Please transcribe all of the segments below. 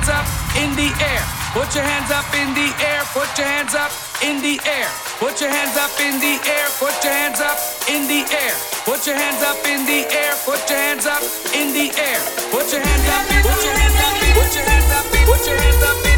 hands up in the air. Put your hands up in the air. Put your hands up in the air. Put your hands up in the air. Put your hands up in the air. Put your hands up in the air. Put your hands up in the air. Put your hands up. Put your hands up. Put your hands up. Put your hands up.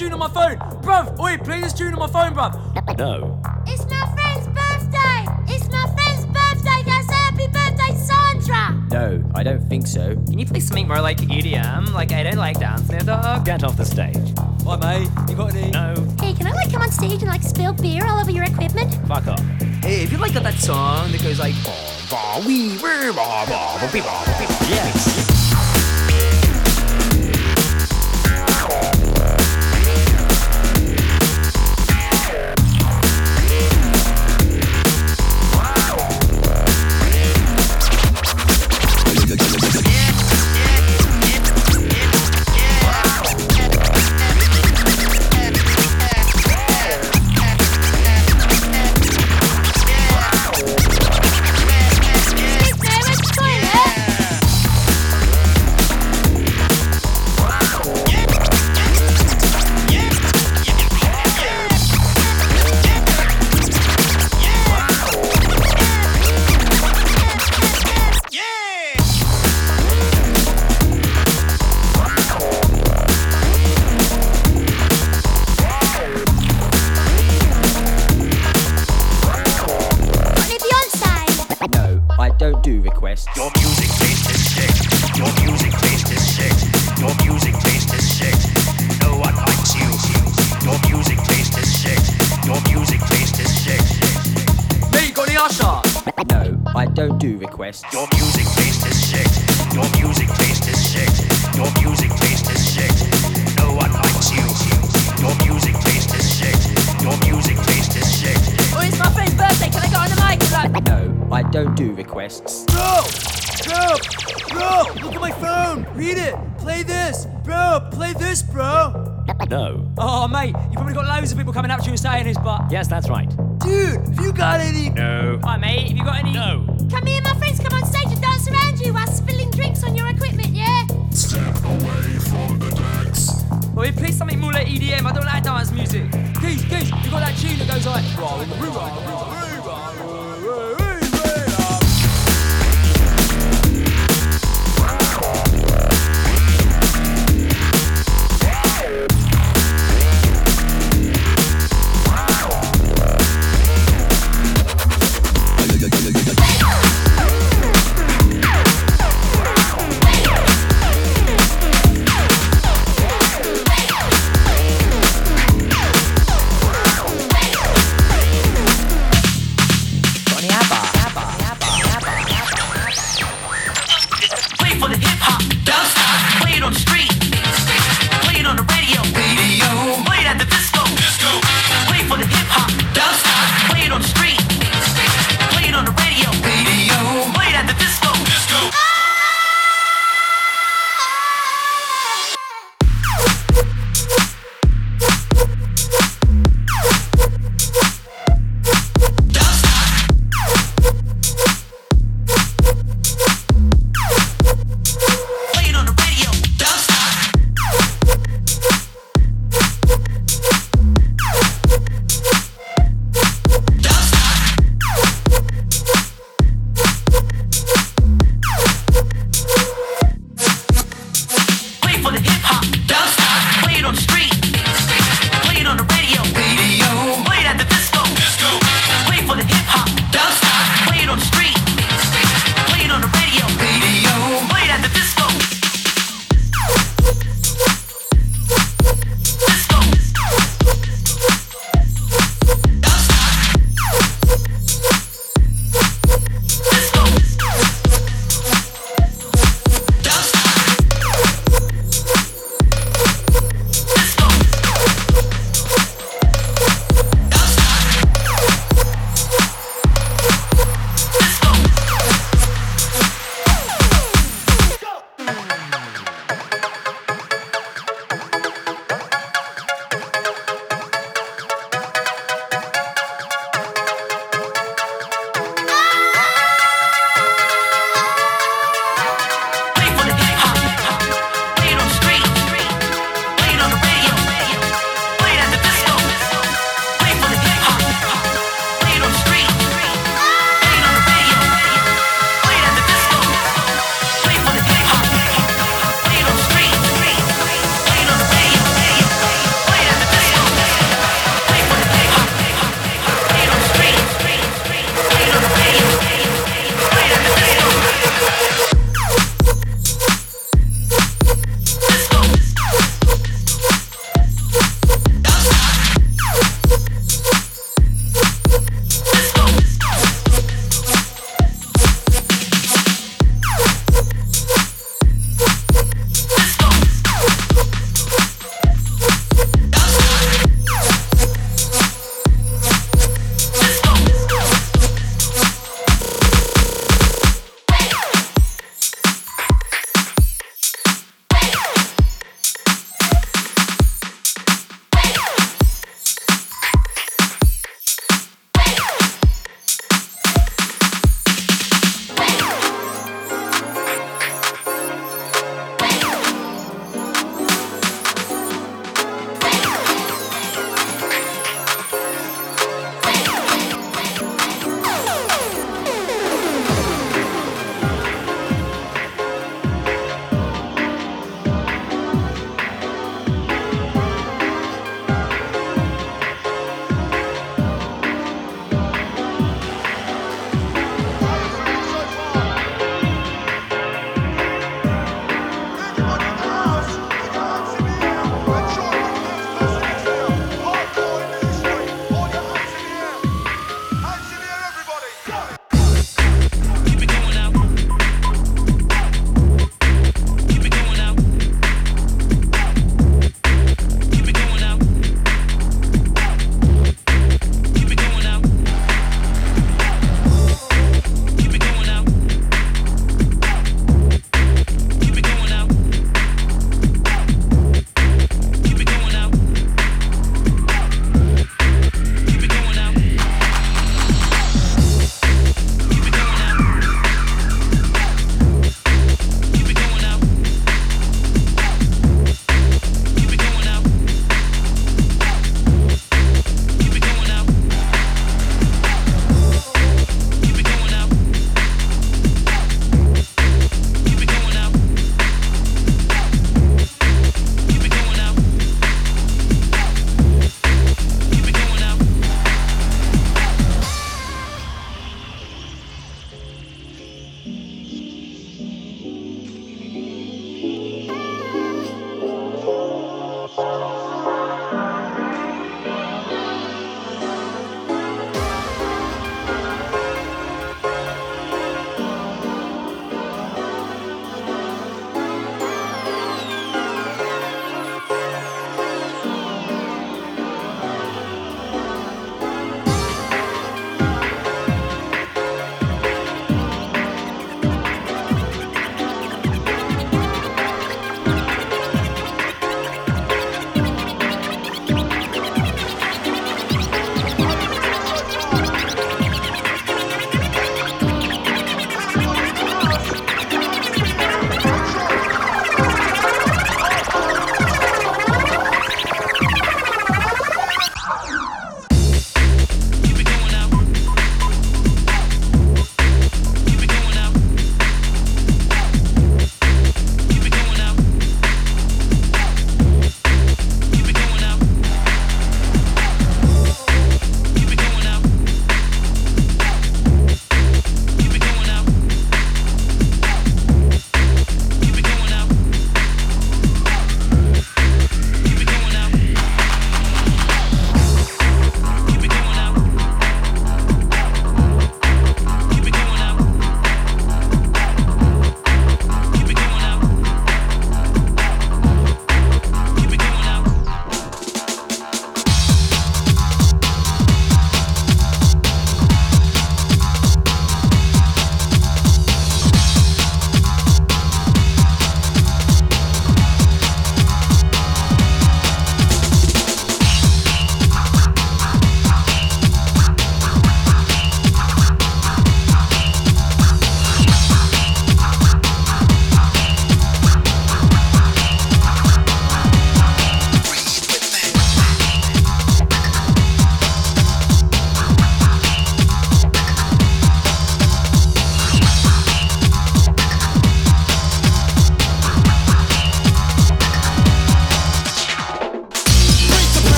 tune on my phone. Bruv, oi, play this tune on my phone, bruv. No. It's my friend's birthday. It's my friend's birthday. That's happy birthday, Sandra. No, I don't think so. Can you play something more like EDM? Like, I don't like dancing. dog. Get off the stage. Hi, mate. You got any? No. Hey, can I, like, come on stage and, like, spill beer all over your equipment? Fuck off. Hey, have you, like, got that song that goes like... Yes. Don't requests. Your music taste is shit. Your music taste is shit. Your music taste is shit. No one likes you. Your music taste is shit. Your music taste is shit. Mate, got any usher? No, I don't do requests. Your music taste is shit. Your music taste is shit. Your music taste is shit. No one likes you. Your music taste is shit. Your music taste is shit. Oh, it's my friend's birthday. Can I go on the mic? and, Like, No, I don't do requests. Bro! Bro! Bro! Look at my phone! Read it! Play this! Bro! Play this, bro! No. Oh, mate, you probably got loads of people coming up to you and saying this, but. Yes, that's right. Dude, have you got any. No. Hi, mate. Have you got any? No. Can me and my friends come on stage and dance around you while spilling drinks on your equipment, yeah? Boy, play something more like EDM. I don't like dance music. Keys, keys, you got that tune that goes like.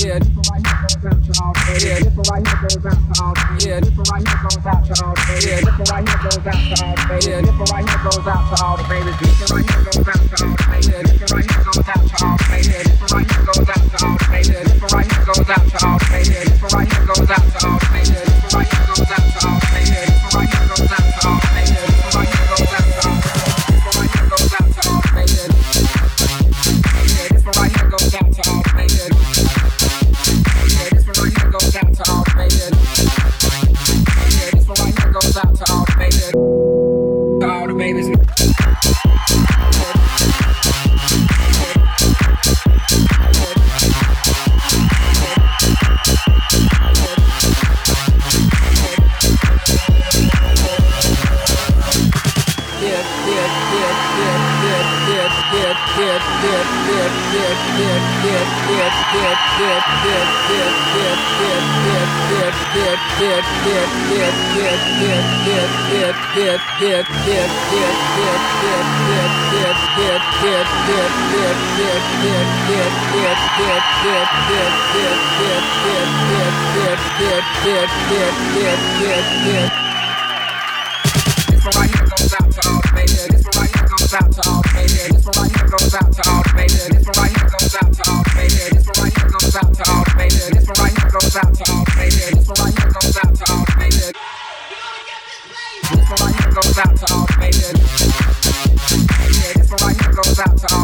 Yeah. This right here goes out to all day. Yeah. This right here goes out to all day. Yeah. This right here goes out to all day. Yeah. This right here goes out to all day. Yeah. This right here goes out to all the babies. Right goes out to all. Yeah. This right here goes out to all day. Yeah. This right here goes out to all day. Yeah. Right goes out to all. Yeah. This right here goes out to all day. Yeah. Right goes out to all. Yeah. This right here goes out to all day. Yeah. Right goes out goes out to all the babies. This one right here goes out to all the babies. This one right here goes out to all the babies. Goes out to all the babies. Yeah, this one right here goes out to all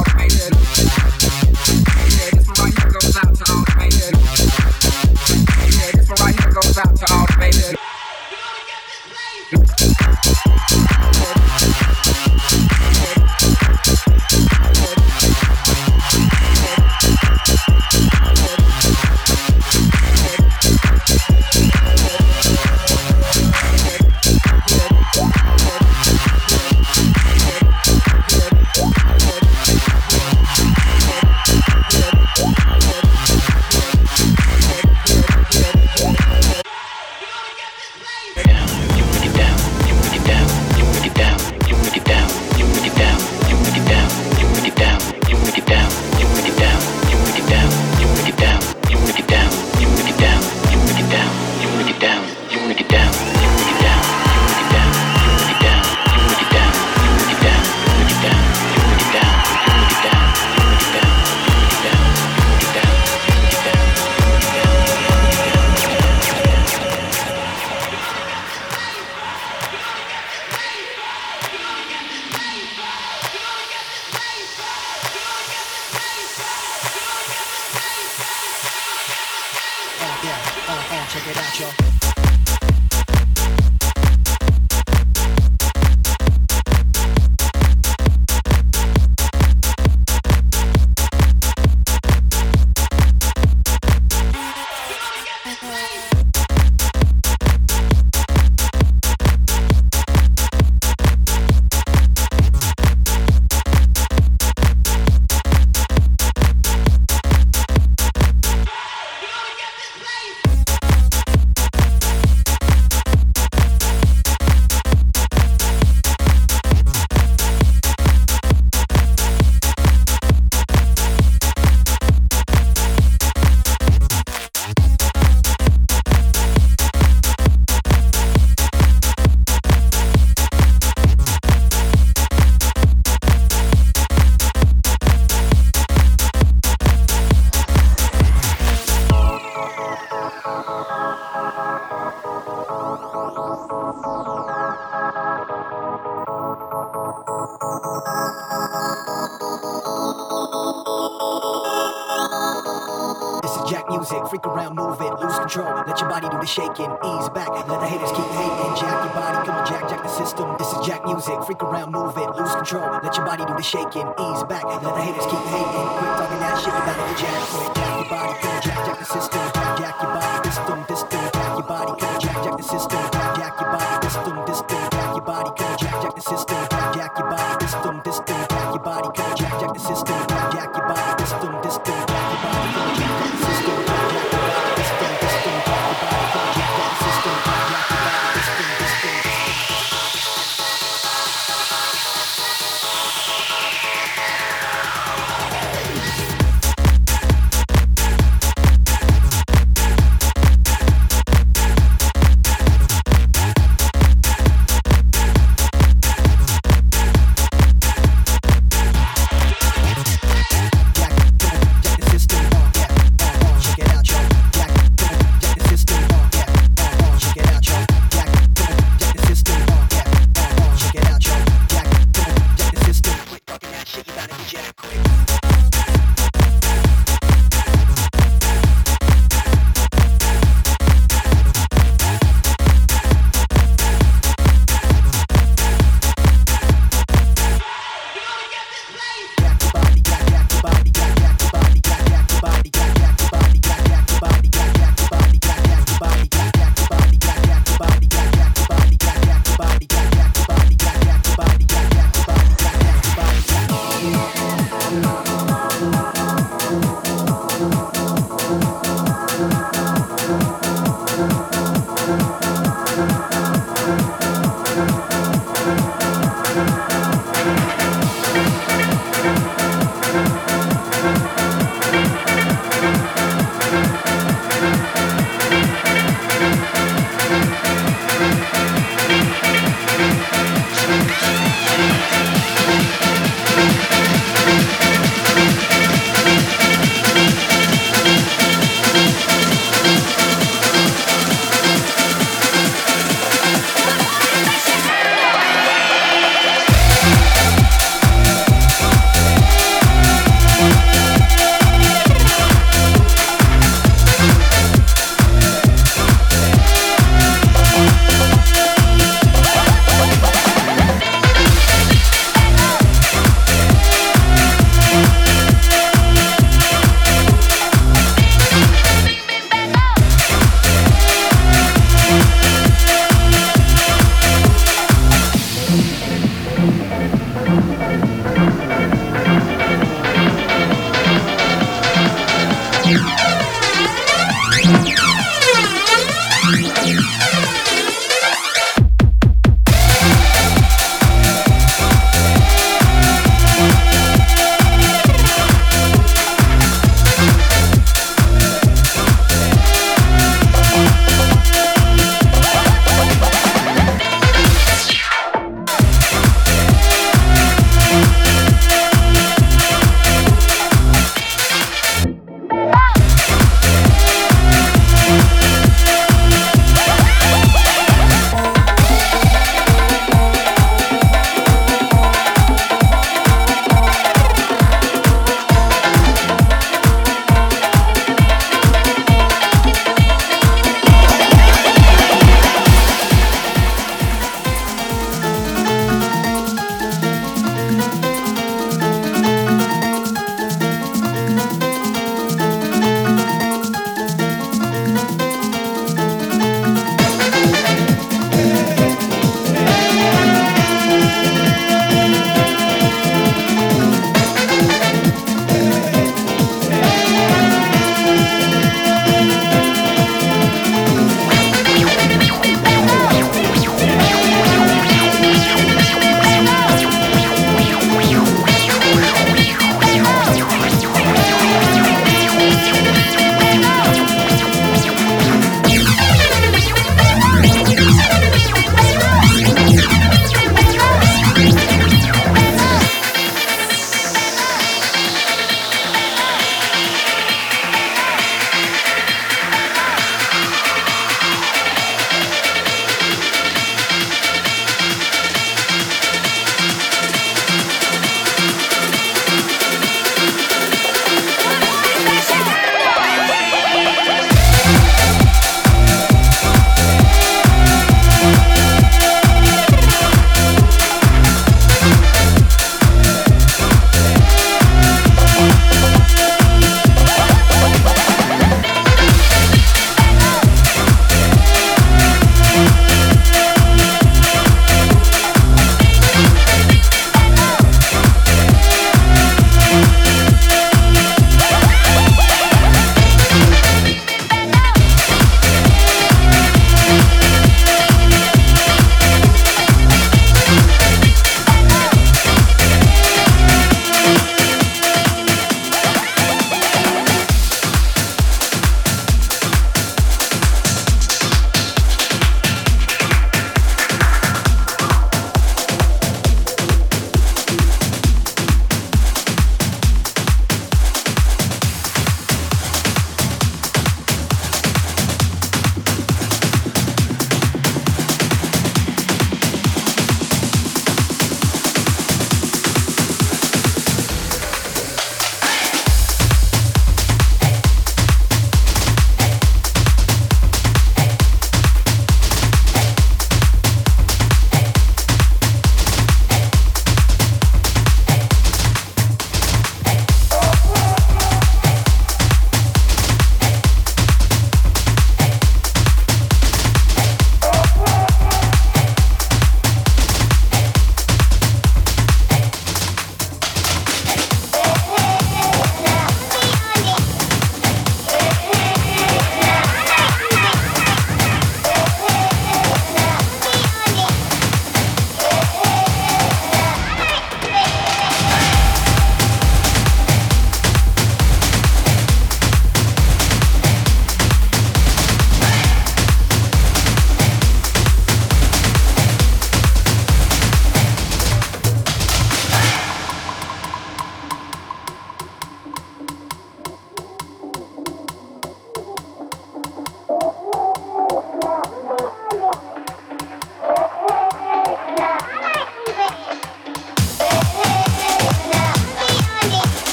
body shaking, ease back, let the haters keep hating. Jack your body, come on, jack, jack the system. This is Jack music, freak around, move it, lose control. Let your body do the shaking, ease back, let the haters keep hating. Quit talking that shit, you better get jack quick. Jack your body, come on, jack. Jack,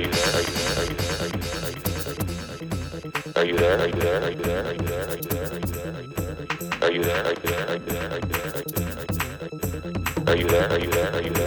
Are you there? Are you there? Are you there? Are you there? Are you there? Are you there? Are you there? Are you there?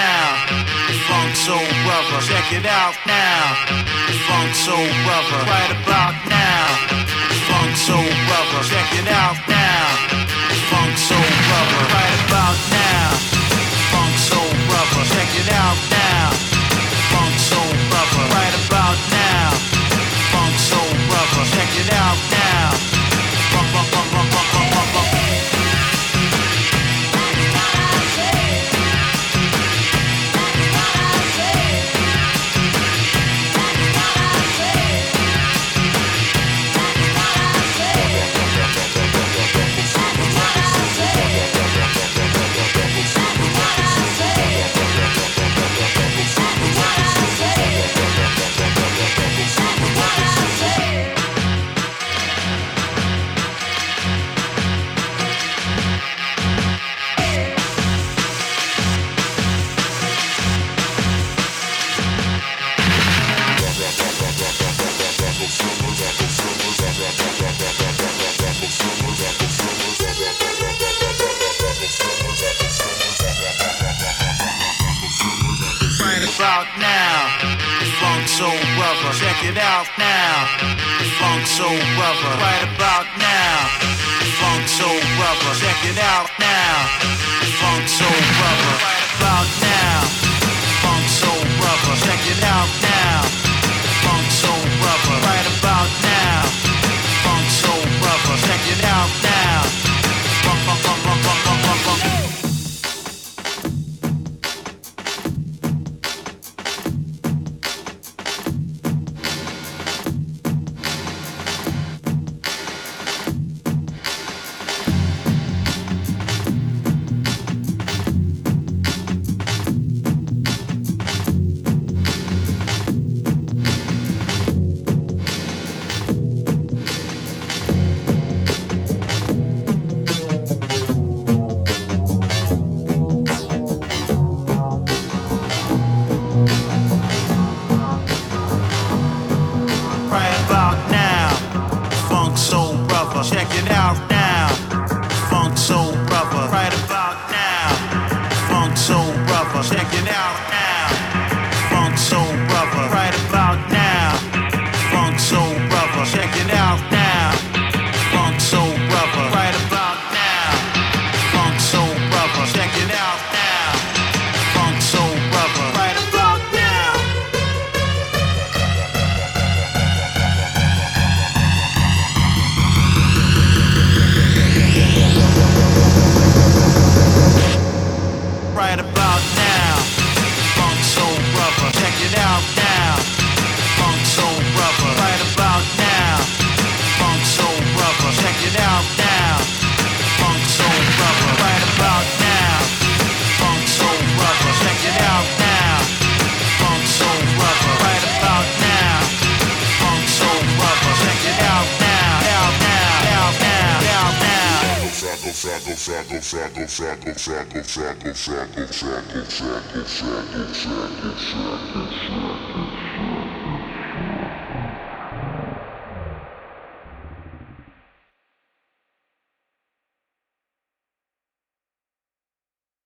now. Funk Soul Brother, check it out now. Funk Soul Brother, right about now. Funk Soul Brother, check it out now. Funk Soul Brother, right about now. Funk Soul Brother, check it out now. Funk Soul Brother, right about now. Funk Soul Brother, check it out now. it out now. Funk soul brother, right about now. Funk soul brother, check it out now. Funk soul brother, right about now. Funk soul brother, check it out now. psycho, psycho, psycho.